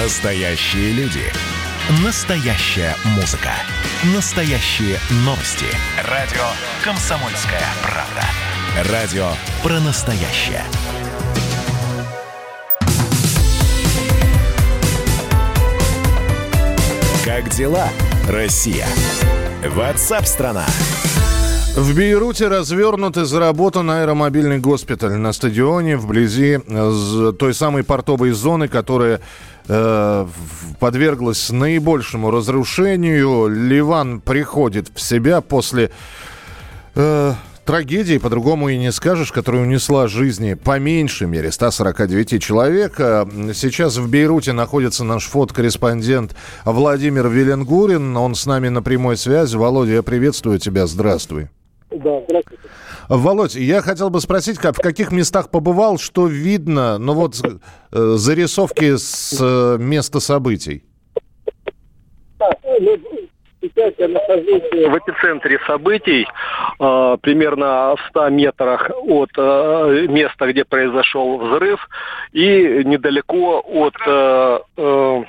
Настоящие люди. Настоящая музыка. Настоящие новости. Радио «Комсомольская правда». Радио про настоящее. Как дела, Россия? Ватсап-страна! В Бейруте развернут и заработан аэромобильный госпиталь на стадионе вблизи э, той самой портовой зоны, которая э, подверглась наибольшему разрушению. Ливан приходит в себя после э, трагедии, по-другому и не скажешь, которая унесла жизни по меньшей мере 149 человек. Сейчас в Бейруте находится наш фотокорреспондент Владимир Веленгурин. Он с нами на прямой связи. Володя, я приветствую тебя. Здравствуй. Да, здравствуйте. Володь, я хотел бы спросить, как, в каких местах побывал, что видно, ну вот э, зарисовки с э, места событий. Ну, сейчас я нахожусь в эпицентре событий, э, примерно в 100 метрах от э, места, где произошел взрыв, и недалеко от э, э,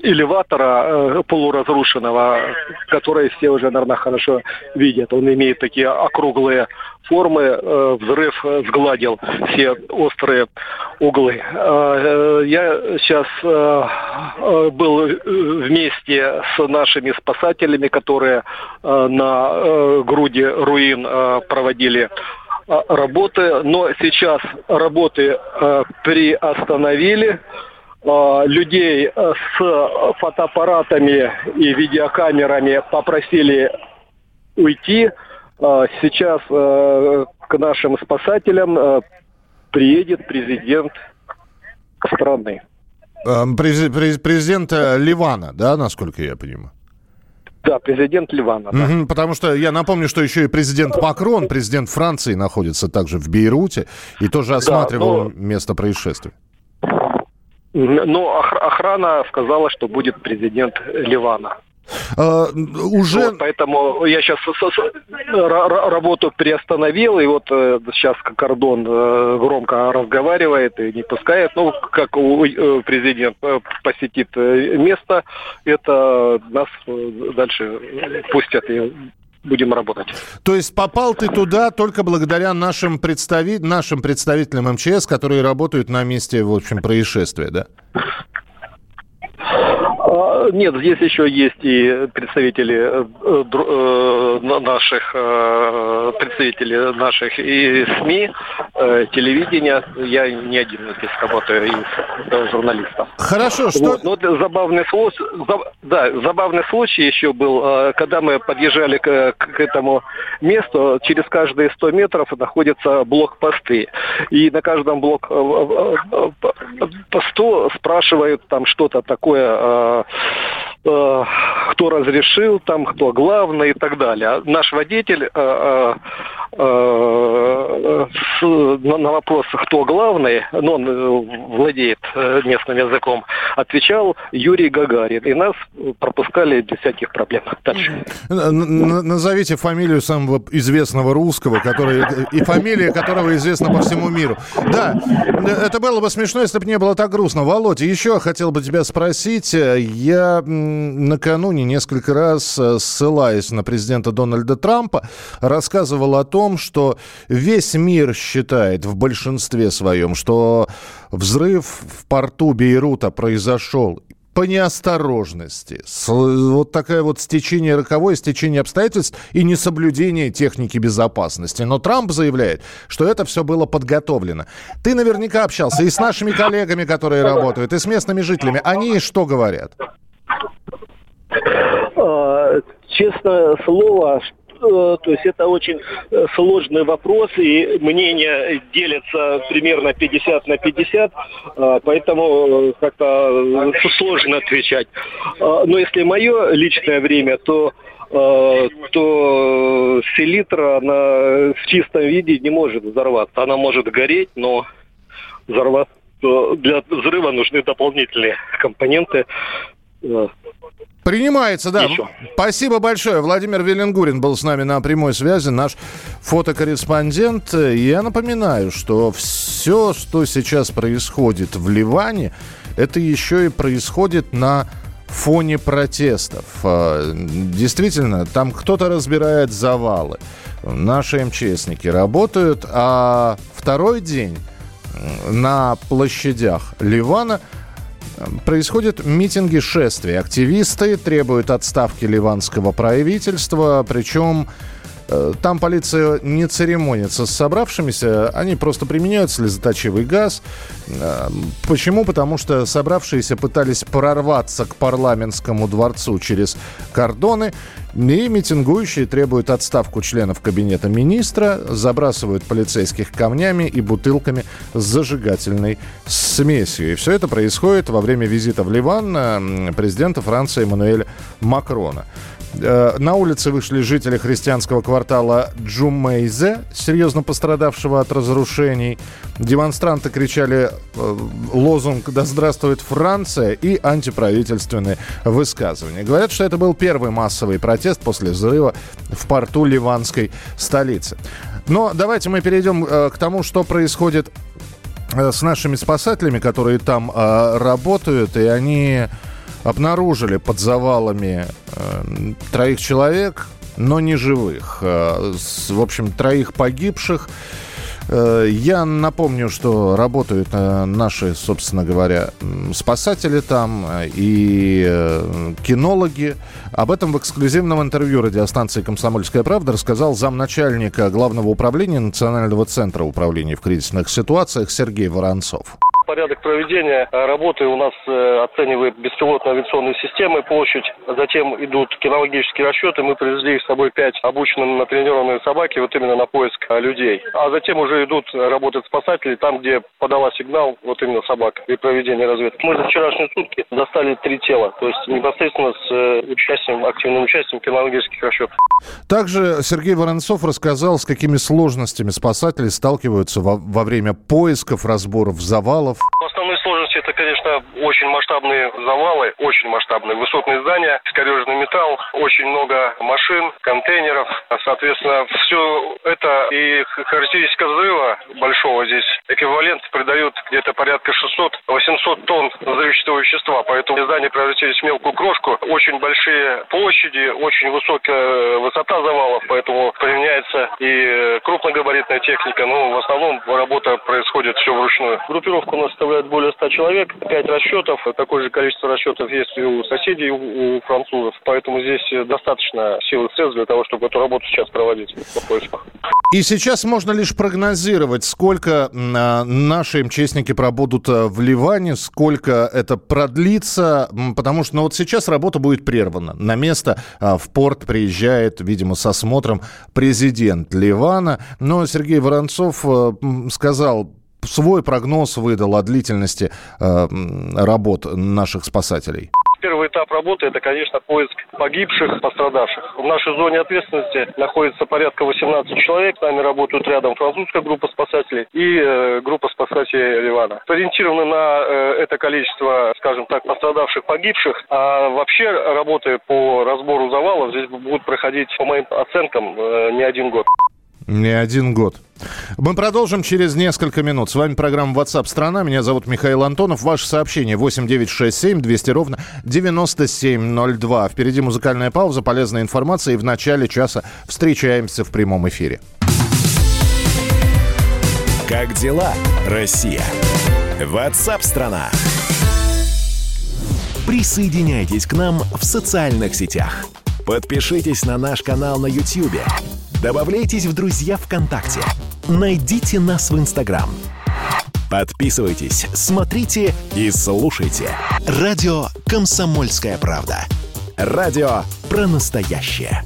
элеватора э, полуразрушенного, который все уже, наверное, хорошо видят. Он имеет такие округлые формы. Э, взрыв сгладил все острые углы. Э, я сейчас э, э, был вместе с нашими спасателями, которые э, на э, груди руин э, проводили э, работы, но сейчас работы э, приостановили. Э, людей э, с фотоаппаратами и видеокамерами попросили уйти. Э, Сейчас к нашим спасателям приедет президент страны. Э, през- Президент Ливана, да, насколько я понимаю? Да, президент Ливана. да. Мгм, потому что я напомню, что еще и президент Макрон, президент Франции, находится также в Бейруте и тоже осматривал но- место происшествия. Но ох- охрана сказала, что будет президент Ливана. Э, уже... Вот, поэтому я сейчас работу приостановил, и вот э, сейчас кордон э, громко разговаривает и не пускает. Ну, как у, э, президент э, посетит э, место, это нас э, дальше пустят и будем работать. То есть попал ты туда только благодаря нашим, представи... нашим представителям МЧС, которые работают на месте, в общем, происшествия, да? А, Нет, здесь еще есть и представители э, э, наших э, представители наших и СМИ, э, телевидения. Я не один здесь работаю из э, журналистов. Хорошо, что... Вот, но забавный случай, да, забавный случай еще был, э, когда мы подъезжали к, к этому месту, через каждые 100 метров находятся блокпосты. И на каждом блокпосту спрашивают там что-то такое, э, э, кто разрешил там, кто главный и так далее. Наш водитель э, э, э, на, вопрос, кто главный, но он э, владеет э, местным языком, отвечал Юрий Гагарин. И нас пропускали без всяких проблем. Дальше. Назовите фамилию самого известного русского, который и фамилия которого известна по всему миру. Да, это было бы смешно, если бы не было так грустно. Володя, еще хотел бы тебя спросить. Я накануне несколько раз, э, ссылаясь на президента Дональда Трампа, рассказывал о том, что весь мир считает в большинстве своем, что взрыв в порту Бейрута произошел по неосторожности, вот такое вот стечение роковое, стечение обстоятельств и несоблюдение техники безопасности. Но Трамп заявляет, что это все было подготовлено. Ты наверняка общался и с нашими коллегами, которые работают, и с местными жителями. Они что говорят? А, Честное слово, э, то есть это очень э, сложный вопрос, и мнения делятся примерно 50 на 50, а, поэтому э, как-то сложно отвечать. А, Но если мое личное время, то то селитра она в чистом виде не может взорваться. Она может гореть, но взорваться для взрыва нужны дополнительные компоненты. Принимается, да. Еще. Спасибо большое. Владимир Веленгурин был с нами на прямой связи, наш фотокорреспондент. Я напоминаю, что все, что сейчас происходит в Ливане, это еще и происходит на фоне протестов. А, действительно, там кто-то разбирает завалы. Наши МЧСники работают, а второй день на площадях Ливана происходят митинги шествия. Активисты требуют отставки ливанского правительства, причем там полиция не церемонится с собравшимися, они просто применяют слезоточивый газ. Э, почему? Потому что собравшиеся пытались прорваться к парламентскому дворцу через кордоны, и митингующие требуют отставку членов кабинета министра, забрасывают полицейских камнями и бутылками с зажигательной смесью. И все это происходит во время визита в Ливан э, президента Франции Эммануэля Макрона. Э, на улице вышли жители христианского квартала Джумейзе, серьезно пострадавшего от разрушений. Демонстранты кричали э, лозунг «Да здравствует Франция» и антиправительственные высказывания. Говорят, что это был первый массовый протест после взрыва в порту ливанской столицы. Но давайте мы перейдем э, к тому, что происходит с нашими спасателями, которые там работают, и они обнаружили под завалами э, троих человек, но не живых. Э, с, в общем, троих погибших. Э, я напомню, что работают э, наши, собственно говоря, спасатели там э, и кинологи. Об этом в эксклюзивном интервью радиостанции «Комсомольская правда» рассказал замначальника Главного управления Национального центра управления в кризисных ситуациях Сергей Воронцов порядок проведения работы у нас э, оценивает беспилотные авиационные системы, площадь, затем идут кинологические расчеты. Мы привезли с собой пять обученные натренированные собаки вот именно на поиск э, людей. А затем уже идут работать спасатели там, где подала сигнал вот именно собака при проведении разведки. Мы за вчерашние сутки достали три тела, то есть непосредственно с э, участием, активным участием кинологических расчетов. Также Сергей Воронцов рассказал, с какими сложностями спасатели сталкиваются во, во время поисков, разборов завалов, Основные сложности это, конечно, очень масштабные завалы, очень масштабные высотные здания, искореженный металл, очень много машин, контейнеров. Соответственно, все это и характеристика взрыва большого здесь эквивалент придают где-то порядка 600-800 тонн взрывчатого вещества. Поэтому здания превратились в мелкую крошку. Очень большие площади, очень высокая высота завалов, поэтому применяется и крупногабаритная техника. Но в основном работа происходит все вручную. Группировка у нас составляет более 100 человек, 5 расчетов. Такое же количество расчетов есть и у соседей, у французов. Поэтому здесь достаточно сил и средств для того, чтобы эту работу сейчас проводить по поисках. И сейчас можно лишь прогнозировать, сколько а, наши МЧСники пробудут а, в Ливане, сколько это продлится, потому что ну, вот сейчас работа будет прервана. На место а, в порт приезжает, видимо, с осмотром президент Ливана. Но Сергей Воронцов сказал, свой прогноз выдал о длительности э, работ наших спасателей? Первый этап работы – это, конечно, поиск погибших, пострадавших. В нашей зоне ответственности находится порядка 18 человек. С нами работают рядом французская группа спасателей и э, группа спасателей Ливана. Ориентированы на э, это количество, скажем так, пострадавших, погибших. А вообще работы по разбору завалов здесь будут проходить, по моим оценкам, э, не один год. Не один год. Мы продолжим через несколько минут. С вами программа WhatsApp страна. Меня зовут Михаил Антонов. Ваше сообщение 8967 200 ровно 9702. Впереди музыкальная пауза, полезная информация. И в начале часа встречаемся в прямом эфире. Как дела, Россия? WhatsApp страна. Присоединяйтесь к нам в социальных сетях. Подпишитесь на наш канал на YouTube Добавляйтесь в друзья ВКонтакте. Найдите нас в Инстаграм. Подписывайтесь, смотрите и слушайте. Радио «Комсомольская правда». Радио про настоящее.